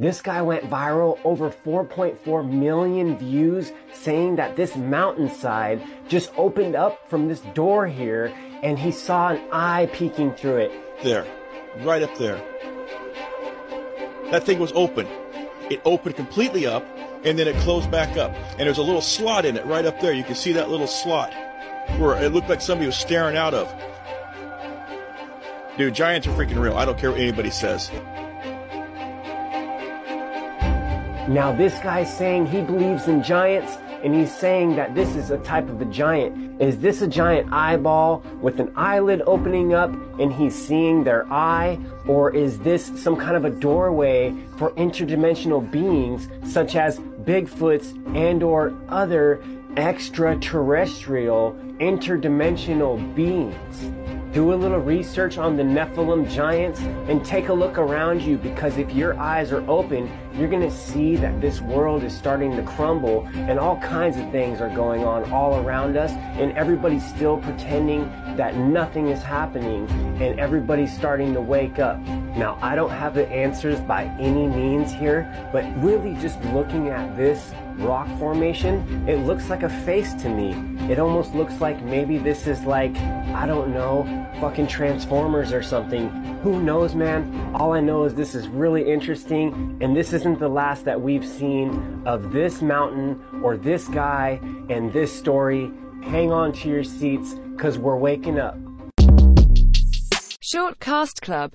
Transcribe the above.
This guy went viral, over 4.4 million views, saying that this mountainside just opened up from this door here and he saw an eye peeking through it. There, right up there. That thing was open. It opened completely up and then it closed back up. And there's a little slot in it right up there. You can see that little slot where it looked like somebody was staring out of. Dude, giants are freaking real. I don't care what anybody says. Now, this guy's saying he believes in giants, and he's saying that this is a type of a giant. Is this a giant eyeball with an eyelid opening up and he's seeing their eye? Or is this some kind of a doorway for interdimensional beings such as Bigfoots and or other extraterrestrial interdimensional beings? Do a little research on the Nephilim giants and take a look around you because if your eyes are open, you're going to see that this world is starting to crumble and all kinds of things are going on all around us and everybody's still pretending that nothing is happening and everybody's starting to wake up. Now, I don't have the answers by any means here, but really just looking at this rock formation, it looks like a face to me. It almost looks like maybe this is like, I don't know, fucking Transformers or something. Who knows, man? All I know is this is really interesting, and this isn't the last that we've seen of this mountain or this guy and this story. Hang on to your seats, because we're waking up. Short Cast Club